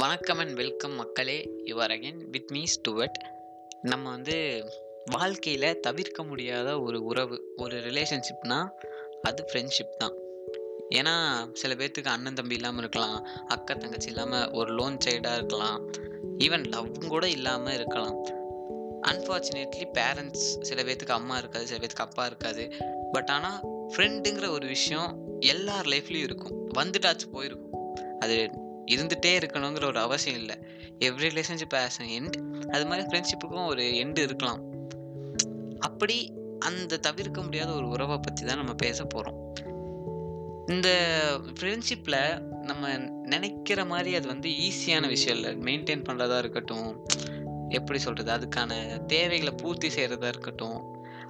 வணக்கம் and welcome மக்களே you're again with me Stuart நம்ம வந்து வாழ்க்கையில் தவிர்க்க முடியாத ஒரு உறவு ஒரு ரிலேஷன்ஷிப்னால் அது ஃப்ரெண்ட்ஷிப் தான். ஏன்னா சில பேர்த்துக்கு அண்ணன் தம்பி இல்லாமல் இருக்கலாம் அக்கா தங்கச்சி இல்லாமல் ஒரு லோன் சைடாக இருக்கலாம் ஈவன் லவ்வும் கூட இல்லாமல் இருக்கலாம். அன்ஃபார்ச்சுனேட்லி பேரண்ட்ஸ் சில பேர்த்துக்கு அம்மா இருக்காது சில பேர்த்துக்கு அப்பா இருக்காது. பட் ஆனால் ஃப்ரெண்டுங்கிற ஒரு விஷயம் எல்லார் லைஃப்லேயும் இருக்கும். வந்துட்டாச்சு போயிருக்கும். அது இருந்துகிட்டே இருக்கணுங்கிற ஒரு அவசியம் இல்லை. Every relationship has an end அது மாதிரி ஃப்ரெண்ட்ஷிப்புக்கும் ஒரு எண்டு இருக்கலாம். அப்படி அந்த தவிர்க்க முடியாத ஒரு உறவை பற்றி தான் நம்ம பேச போகிறோம் இந்த ஃப்ரெண்ட்ஷிப்பில் நம்ம நினைக்கிற மாதிரி அது வந்து ஈஸியான விஷயம் இல்லை. மெயின்டைன் பண்ணுறதா இருக்கட்டும். எப்படி சொல்கிறது அதுக்கான தேவைகளை பூர்த்தி செய்கிறதா இருக்கட்டும்.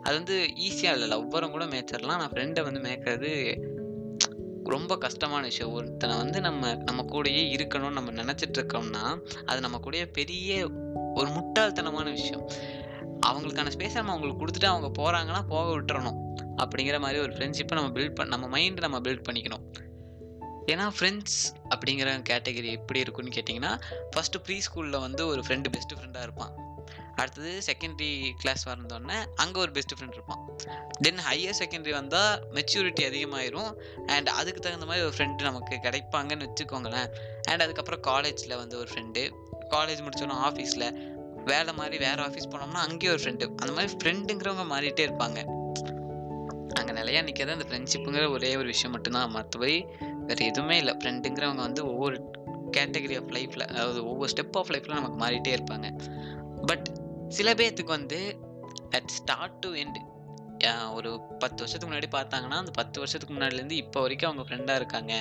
அது வந்து ஈஸியாக இல்லை. லவ்வரம் கூட மேய்ச்சிடலாம் நான் ஃப்ரெண்டை வந்து மேய்க்கிறது ரொம்ப கஷ்டமான விஷயம். ஒருத்தனை வந்து நம்ம நம்ம கூடயே இருக்கணும்னு நம்ம நினச்சிட்டு இருக்கோம்னா அது நம்ம கூடயே பெரிய ஒரு முட்டாள்தனமான விஷயம். அவங்களுக்கான ஸ்பேஸ் நம்ம அவங்களுக்கு கொடுத்துட்டு அவங்க போகிறாங்கன்னா போக விட்டுறணும். அப்படிங்கிற மாதிரி ஒரு ஃப்ரெண்ட்ஷிப்பை நம்ம பில்ட் பண்ண நம்ம மைண்டை நம்ம பில்ட் பண்ணிக்கணும். ஏன்னா ஃப்ரெண்ட்ஸ் அப்படிங்கிற கேட்டகரி எப்படி இருக்குன்னு கேட்டிங்கன்னா ஃபஸ்ட்டு ப்ரீ ஸ்கூலில் வந்து ஒரு ஃப்ரெண்டு பெஸ்ட்டு ஃப்ரெண்டாக இருப்பான். அடுத்தது செகண்டரி கிளாஸ் வந்தோடனே அங்கே ஒரு பெஸ்ட் ஃப்ரெண்ட் இருப்பான். தென் ஹையர் செகண்டரி வந்தால் மெச்சூரிட்டி அதிகமாயிரும். அண்ட் அதுக்கு தகுந்த மாதிரி ஒரு ஃப்ரெண்டு நமக்கு கிடைப்பாங்கன்னு வச்சுக்கோங்களேன். அண்ட் அதுக்கப்புறம் காலேஜில் வந்து ஒரு ஃப்ரெண்டு காலேஜ் முடிச்சோன்னா ஆஃபீஸில் வேலை மாதிரி வேறு ஆஃபீஸ் போனோம்னா அங்கேயும் ஒரு ஃப்ரெண்டு அந்த மாதிரி ஃப்ரெண்டுங்கிறவங்க மாறிட்டே இருப்பாங்க. அங்கே நிலையா நிற்கிறது அந்த ஃப்ரெண்ட்ஷிப்புங்கிற ஒரே ஒரு விஷயம் மட்டும்தான். மற்றபடி வேறு எதுவுமே இல்லை. ஃப்ரெண்டுங்கிறவங்க வந்து ஒவ்வொரு கேட்டகரி ஆஃப் லைஃப்பில் அதாவது ஒவ்வொரு ஸ்டெப் ஆஃப் லைஃப்பில் நமக்கு மாறிட்டே இருப்பாங்க. பட் சில பேர்த்துக்கு வந்து அட் ஸ்டார்ட் டு எண்டு ஒரு பத்து வருஷத்துக்கு முன்னாடி பார்த்தாங்கன்னா அந்த பத்து வருஷத்துக்கு முன்னாடிலேருந்து இப்போ வரைக்கும் அவங்க ஃப்ரெண்டாக இருக்காங்க.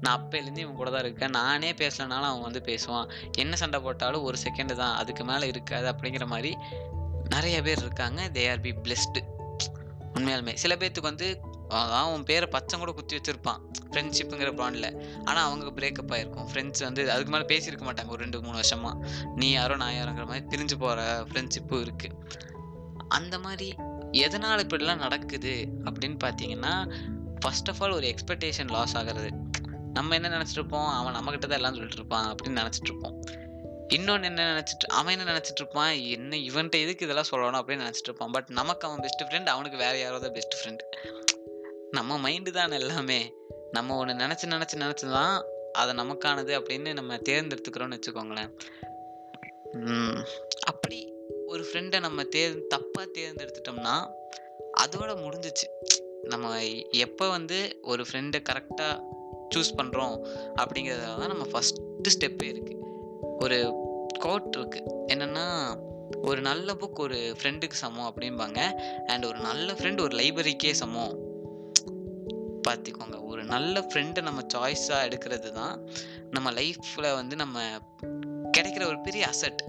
நான் அப்போலேருந்து இவங்க கூட தான் இருக்கேன். நானே பேசலனாலும் அவங்க வந்து பேசுவான். என்ன சண்டை போட்டாலும் ஒரு செகண்டு தான். அதுக்கு மேலே இருக்காது அப்படிங்கிற மாதிரி நிறைய பேர் இருக்காங்க. தே ஆர் பி பிளெஸ்டு உண்மையாலுமே. சில பேர்த்துக்கு வந்து அதான் அவன் பேரை பச்சை கூட குத்தி வச்சிருப்பான். ஃப்ரெண்ட்ஷிப்புங்கிற ப்ராண்டில் ஆனால் அவங்க பிரேக்கப் ஆகிருக்கும் ஃப்ரெண்ட்ஸ் வந்து அதுக்கு மேலே பேசியிருக்க மாட்டாங்க ஒரு ரெண்டு மூணு வருஷமாக நீ யாரோ நான் யாரோங்கிற மாதிரி பிரிஞ்சு போகிற ஃப்ரெண்ட்ஷிப்பும் இருக்குது அந்த மாதிரி எதனால் இப்படிலாம் நடக்குது அப்படின்னு பார்த்தீங்கன்னா ஃபர்ஸ்ட் ஆஃப் ஆல் ஒரு எக்ஸ்பெக்டேஷன் லாஸ் ஆகிறது. நம்ம என்ன நினச்சிட்ருப்போம் அவன் நம்மக்கிட்ட தான் எல்லாம் சொல்லிட்டு இருப்பான் அப்படின்னு நினச்சிட்ருப்போம் இன்னொன்று என்ன நினச்சிட்டு அவன் என்ன நினச்சிட்டு இருப்பான் என்ன இவன்கிட்ட எதுக்கு இதெல்லாம் சொல்லணும் அப்படின்னு நினச்சிட்டு இருப்பான் பட் நமக்கு அவன் பெஸ்ட் ஃப்ரெண்ட் அவனுக்கு வேறு யாரோ தான் பெஸ்ட் ஃப்ரெண்ட் நம்ம மைண்டு தான் எல்லாமே. நம்ம ஒன்று நினச்சி நினச்சி நினச்சி தான் அதை நமக்கானது அப்படின்னு நம்ம தேர்ந்தெடுத்துக்கிறோம்னு வச்சுக்கோங்களேன். அப்படி ஒரு ஃப்ரெண்டை நம்ம தேர் தப்பாக தேர்ந்தெடுத்துட்டோம்னா அதோட முடிஞ்சிச்சு. நம்ம எப்போ வந்து ஒரு ஃப்ரெண்டை கரெக்டாக சூஸ் பண்ணுறோம் அப்படிங்கிறதுல தான் நம்ம ஃபஸ்ட்டு ஸ்டெப்பே இருக்குது ஒரு கோட் இருக்குது என்னென்னா ஒரு நல்ல புக் ஒரு ஃப்ரெண்டுக்கு சமம் அப்படிம்பாங்க. அண்ட் ஒரு நல்ல ஃப்ரெண்ட் ஒரு லைப்ரரிக்கே சமம். பார்த்துக்கோங்க ஒரு நல்ல ஃப்ரெண்டை நம்ம சாய்ஸாக எடுக்கிறது தான் நம்ம லைஃப்பில் வந்து நம்ம கிடைக்கிற ஒரு பெரிய அசட்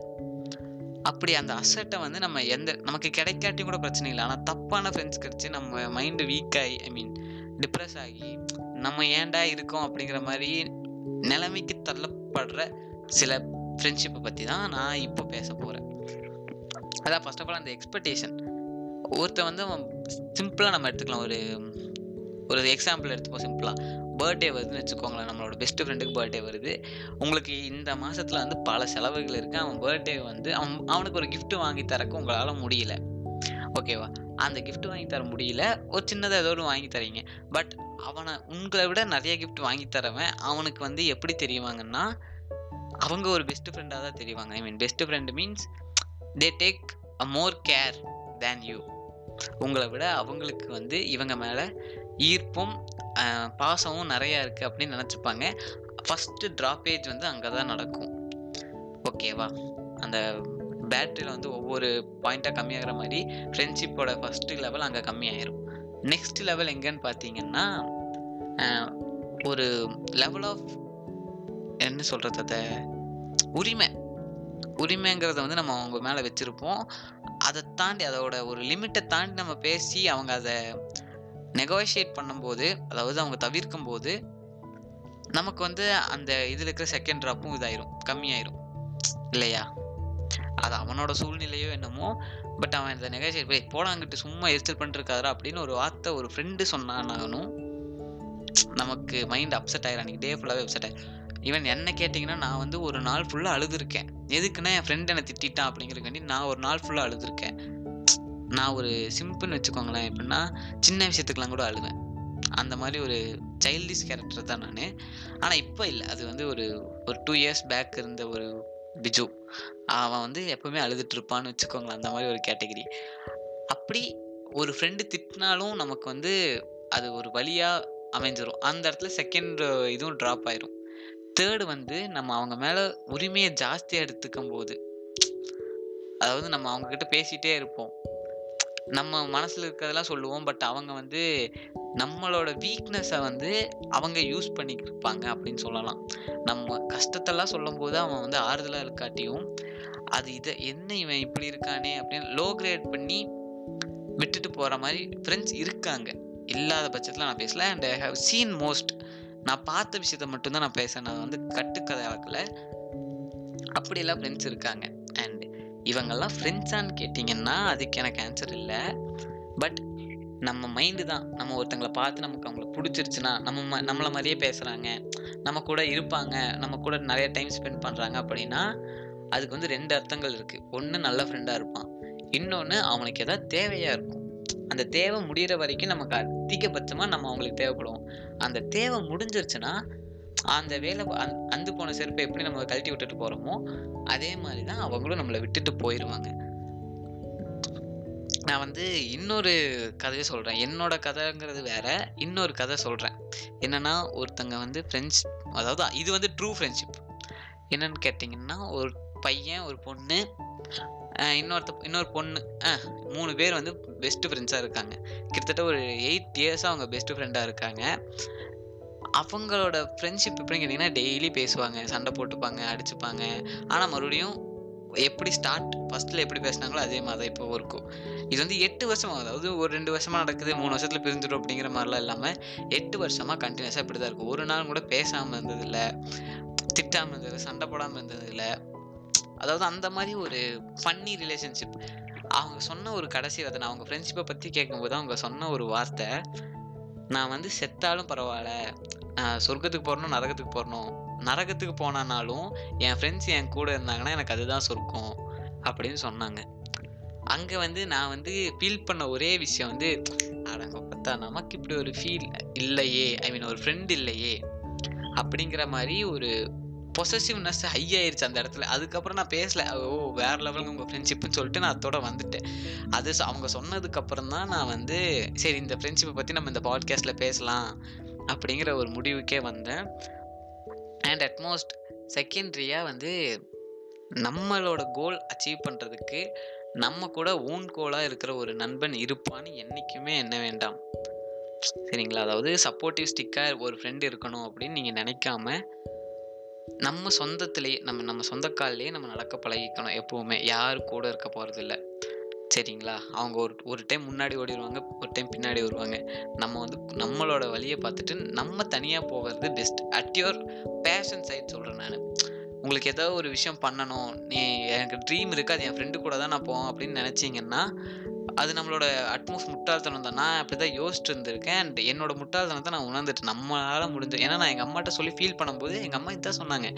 அப்படி அந்த அசட்டை வந்து நம்ம எந்த நமக்கு கிடைக்காட்டி கூட பிரச்சனை இல்லை. ஆனால் தப்பான ஃப்ரெண்ட்ஸ் கிடச்சி நம்ம மைண்டு வீக் ஆகி ஐ மீன் டிப்ரெஸ் ஆகி நம்ம ஏன்டா இருக்கோம் அப்படிங்கிற மாதிரி நிலைமைக்கு தள்ளப்படுற சில ஃப்ரெண்ட்ஷிப்பை பற்றி தான் நான் இப்போ பேச போகிறேன் அதான் ஃபர்ஸ்ட் ஆஃப் ஆல் அந்த எக்ஸ்பெக்டேஷன் ஒருத்தர் வந்து சிம்பிளாக நம்ம எடுத்துக்கலாம். ஒரு ஒரு எக்ஸாம்பிள் எடுத்துப்போம் சிம்பிளாக பர்த்டே வருதுன்னு வச்சுக்கோங்களேன் நம்மளோட பெஸ்ட் ஃப்ரெண்டுக்கு பர்த்டே வருது. உங்களுக்கு இந்த மாதத்தில் வந்து பல செலவுகள் இருக்குது அவன் பர்த்டே வந்து அவன் அவனுக்கு ஒரு கிஃப்ட் வாங்கி தரக்கு உங்களால் முடியல. ஓகேவா அந்த கிஃப்ட் வாங்கி தர முடியல. ஒரு சின்னதாக ஏதோ ஒன்று வாங்கி தரீங்க. பட் அவனை உங்களை விட நிறைய கிஃப்ட் வாங்கி தரவன் அவனுக்கு வந்து எப்படி தெரியுவாங்கன்னா அவங்க ஒரு பெஸ்ட் ஃப்ரெண்டாக தான் தெரிவாங்க. I mean best friend means they take a more care than you உங்களை விட அவங்களுக்கு வந்து இவங்க மேலே ஈர்ப்பும் பாசமும் நிறையா இருக்குது அப்படின்னு நினச்சிப்பாங்க. ஃபஸ்ட்டு ட்ராப்பேஜ் வந்து அங்கே தான் நடக்கும் ஓகேவா அந்த பேட்டரியில் வந்து ஒவ்வொரு பாயிண்ட்டாக கம்மியாகிற மாதிரி ஃப்ரெண்ட்ஷிப்போட ஃபஸ்ட்டு லெவல் அங்கே கம்மியாயிரும். நெக்ஸ்ட் லெவல் எங்கேன்னு பார்த்தீங்கன்னா ஒரு லெவல் ஆஃப் என்ன சொல்கிறது அதை? உரிமை. உரிமைங்கிறத வந்து நம்ம அவங்க மேலே வச்சுருப்போம். அதை தாண்டி அதோட ஒரு லிமிட்டை தாண்டி நம்ம பேசி அவங்க அதை நெகோஷியேட் பண்ணும்போது அதாவது அவங்க தவிர்க்கும் போது நமக்கு வந்து அந்த இதில் இருக்கிற செகண்ட் ட்ராப்பும் இதாயிரும் கம்மியாயிரும். இல்லையா? அது அவனோட சூழ்நிலையோ என்னமோ பட் அவன் இந்த நெகோஷியேட் போய் போடாங்கிட்டு சும்மா எரிச்சல் பண்ணிருக்காரா அப்படின்னு ஒரு வார்த்தை ஒரு ஃப்ரெண்டு சொன்னானாலும் நமக்கு மைண்ட் அப்செட் ஆயிரும். அன்றைக்கி டே ஃபுல்லாகவே அப்செட் ஆயிரும். ஈவன் என்ன கேட்டிங்கன்னா நான் வந்து ஒரு நாள் ஃபுல்லாக அழுதுருக்கேன். எதுக்குன்னா என் ஃப்ரெண்ட் என்னை திட்டான் அப்படிங்கிறக்காண்டி நான் ஒரு நாள் ஃபுல்லாக அழுதுருக்கேன். நான் ஒரு சிம்பிள்னு வச்சுக்கோங்களேன் எப்படின்னா சின்ன விஷயத்துக்கெலாம் கூட அழுவேன். அந்த மாதிரி ஒரு சைல்டிஷ் கேரக்டர் தான் நான். ஆனால் இப்போ இல்லை. அது வந்து ஒரு ஒரு டூ இயர்ஸ் பேக் இருந்த ஒரு பிஜு. அவன் வந்து எப்பவுமே அழுதுட்டு இருப்பான்னு வச்சுக்கோங்களேன் அந்த மாதிரி ஒரு கேட்டகரி அப்படி ஒரு ஃப்ரெண்டு திட்டினாலும் நமக்கு வந்து அது ஒரு வழியாக அமைஞ்சிரும். அந்த இடத்துல செகண்ட் இதுவும் ட்ராப் ஆயிரும். தேர்டு வந்து நம்ம அவங்க மேலே உரிமையை ஜாஸ்தியாக எடுத்துக்கும் போது அதாவது நம்ம அவங்கக்கிட்ட பேசிகிட்டே இருப்போம். நம்ம மனசில் இருக்கிறதெல்லாம் சொல்லுவோம். பட் அவங்க வந்து நம்மளோட வீக்னஸை வந்து அவங்க யூஸ் பண்ணியிருப்பாங்க அப்படின்னு சொல்லலாம். நம்ம கஷ்டத்தெல்லாம் சொல்லும்போது அவன் வந்து ஆறுதலாக இருக்காட்டியும் அது இதை என்ன இவன் இப்படி இருக்கானே? அப்படின்னு லோ கிரேட் பண்ணி விட்டுட்டு போகிற மாதிரி ஃப்ரெண்ட்ஸ் இருக்காங்க. இல்லாத பட்சத்தில் நான் பேசல. And I have seen most நான் பார்த்த விஷயத்த மட்டும்தான் நான் பேசுகிறேன் நான் வந்து கட்டுக்கதை ஆக்கல. அப்படியெல்லாம் ஃப்ரெண்ட்ஸ் இருக்காங்க. இவங்கெல்லாம் ஃப்ரெண்ட்ஸான்னு கேட்டிங்கன்னா அதுக்கு எனக்கு ஆன்சர் இல்லை. பட் நம்ம மைண்டு தான். நம்ம ஒருத்தங்களை பார்த்து நமக்கு அவங்கள பிடிச்சிருச்சுன்னா நம்ம ம நம்மளை மாதிரியே பேசுகிறாங்க நம்ம கூட இருப்பாங்க. நம்ம கூட நிறைய டைம் ஸ்பெண்ட் பண்ணுறாங்க அப்படின்னா அதுக்கு வந்து ரெண்டு அர்த்தங்கள் இருக்குது ஒன்று நல்ல ஃப்ரெண்டாக இருப்பான். இன்னொன்று அவனுக்கு எதாவது தேவையாக இருக்கும். அந்த தேவை முடிகிற வரைக்கும் நமக்கு அதிகபட்சமாக நம்ம அவங்களுக்கு தேவைப்படுவோம் அந்த தேவை முடிஞ்சிருச்சுன்னா அந்த வேலை அந் அந்து போன செருப்பை எப்படி நம்ம கழட்டி விட்டுட்டு போகிறோமோ அதே மாதிரி தான் அவங்களும் நம்மளை விட்டுட்டு போயிடுவாங்க நான் வந்து இன்னொரு கதையை சொல்கிறேன் என்னோட கதைங்கிறது வேற இன்னொரு கதை சொல்கிறேன் என்னன்னா ஒருத்தங்க வந்து ஃப்ரெண்ட்ஸ் அதாவது இது வந்து ட்ரூ ஃப்ரெண்ட்ஷிப் என்னன்னு கேட்டிங்கன்னா ஒரு பையன் ஒரு பொண்ணு இன்னொருத்த இன்னொரு பொண்ணு மூணு பேர் வந்து பெஸ்ட்டு ஃப்ரெண்ட்ஸாக இருக்காங்க. கிட்டத்தட்ட ஒரு எயிட் இயர்ஸாக அவங்க பெஸ்ட்டு ஃப்ரெண்டாக இருக்காங்க. அவங்களோட ஃப்ரெண்ட்ஷிப் எப்படின்னு கேட்டிங்கன்னா டெய்லி பேசுவாங்க சண்டை போட்டுப்பாங்க அடிச்சுப்பாங்க. ஆனால் மறுபடியும் எப்படி ஸ்டார்ட் ஃபஸ்ட்டில் எப்படி பேசினாங்களோ அதே மாதிரி தான் இப்போ இருக்கும். இது வந்து எட்டு வருஷமாக அதாவது ஒரு ரெண்டு வருஷமாக நடக்குது மூணு வருஷத்தில் பிரிஞ்சிடும் அப்படிங்கிற மாதிரிலாம் இல்லாமல் எட்டு வருஷமாக கண்டினியூஸாக இப்படி தான் இருக்கும். ஒரு நாள் கூட பேசாமல் இருந்ததில்ல திட்டாமல் இருந்தது சண்டை போடாமல் இருந்ததில்ல. அதாவது அந்த மாதிரி ஒரு ஃபன்னி ரிலேஷன்ஷிப் அவங்க சொன்ன ஒரு கடைசி வார்த்தை நான் அவங்க ஃப்ரெண்ட்ஷிப்பை பற்றி கேட்கும்போது அவங்க சொன்ன ஒரு வார்த்தை நான் வந்து செத்தாலும் பரவாயில்ல. சொர்க்கத்துக்கு போகணும் நரகத்துக்கு போகணும் நரகத்துக்கு போனானாலும் என் ஃப்ரெண்ட்ஸ் என் கூட இருந்தாங்கன்னா எனக்கு அதுதான் சொர்க்கம் அப்படின்னு சொன்னாங்க. அங்கே வந்து நான் வந்து ஃபீல் பண்ண ஒரே விஷயம் வந்து அடங்க பார்த்தா நமக்கு இப்படி ஒரு ஃபீல் இல்லையே. ஐ மீன் ஒரு ஃப்ரெண்ட் இல்லையே. அப்படிங்கிற மாதிரி ஒரு பொசசிவ்னஸ் ஹை ஆயிருச்சு அந்த இடத்துல. அதுக்கப்புறம் நான் பேசல. ஓ வேற லெவலுக்கு உங்கள் ஃப்ரெண்ட்ஷிப்னு சொல்லிட்டு நான் அதோட வந்துட்டேன். அது அவங்க சொன்னதுக்கப்புறம் தான் நான் வந்து சரி இந்த ஃப்ரெண்ட்ஷிப்பை பற்றி நம்ம இந்த பாட்காஸ்ட்டில் பேசலாம் அப்படிங்கிற ஒரு முடிவுக்கே வந்தேன். அண்ட் அட்மோஸ்ட் செகண்ட்ரியாக வந்து நம்மளோட கோல் அச்சீவ் பண்ணுறதுக்கு நம்ம கூட ஊன்கோலாக இருக்கிற ஒரு நண்பன் இருப்பான்னு என்றைக்குமே என்ன வேண்டாம். சரிங்களா? அதாவது சப்போர்ட்டிவ் ஸ்டிக்காக ஒரு ஃப்ரெண்டு இருக்கணும் அப்படின்னு நீங்கள் நினைக்காம நம்ம சொந்தத்திலே நம்ம நம்ம சொந்த நம்ம நடக்க பழகிக்கணும். எப்போவுமே யார் கூட இருக்க போகிறதில்ல சரிங்களா? அவங்க ஒரு ஒரு டைம் முன்னாடி ஓடிடுவாங்க ஒரு டைம் பின்னாடி வருவாங்க. நம்ம வந்து நம்மளோட வழியை பார்த்துட்டு நம்ம தனியாக போகிறது best at your passion side சொல்கிறேன் நான். உங்களுக்கு ஏதோ ஒரு விஷயம் பண்ணணும். நீ எனக்கு ட்ரீம் இருக்குது அது என் ஃப்ரெண்டு கூட தான் நான் போவேன் அப்படின்னு நினச்சிங்கன்னா அது நம்மளோட அட்மோஸ்ட் முட்டாள்தனம் தான். நான் அப்படி தான் யோசிச்சுட்டு இருந்திருக்கேன் அண்ட் என்னோட முட்டாள்தனத்தை நான் உணர்ந்துட்டு நம்மளால் முடிஞ்ச ஏன்னா நான் எங்கள் அம்மாட்ட சொல்லி ஃபீல் பண்ணும்போது எங்கள் அம்மா இதான் சொன்னாங்க.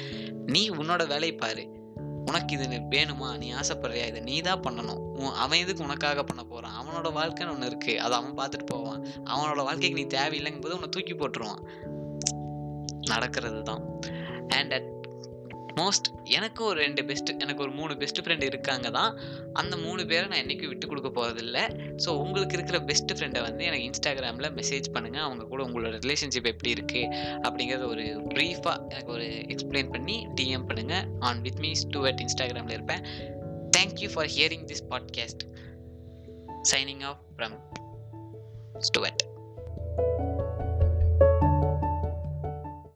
நீ உன்னோட வேலையை பாரு. உனக்கு இது வேணுமா? நீ ஆசைப்படுறியா? இதை நீ தான் பண்ணணும். உன் அவன் எதுக்கு உனக்காக பண்ண போகிறான் அவனோட வாழ்க்கைன்னு ஒன்று இருக்குது அதை அவன் பார்த்துட்டு போவான். அவனோட வாழ்க்கைக்கு நீ தேவையில்லைங்கும் போது உன்னை தூக்கி போட்டுருவான். நடக்கிறது தான் அண்ட் அட் மோஸ்ட் எனக்கு ஒரு ரெண்டு பெஸ்ட் எனக்கு ஒரு மூணு பெஸ்ட் ஃப்ரெண்டு இருக்காங்க தான். அந்த மூணு பேரை நான் என்றைக்கும் விட்டு கொடுக்க போகிறதில்ல ஸோ உங்களுக்கு இருக்கிற பெஸ்ட் ஃப்ரெண்டை வந்து எனக்கு இன்ஸ்டாகிராமில் மெசேஜ் பண்ணுங்கள் அவங்க கூட உங்களோட ரிலேஷன்ஷிப் எப்படி இருக்குது அப்படிங்கிறத ஒரு ப்ரீஃபாக எனக்கு ஒரு எக்ஸ்பிளைன் பண்ணி டிஎம் பண்ணுங்கள் on with me's too at இன்ஸ்டாகிராமில் இருப்பேன். Thank you for hearing this podcast signing off from Stuart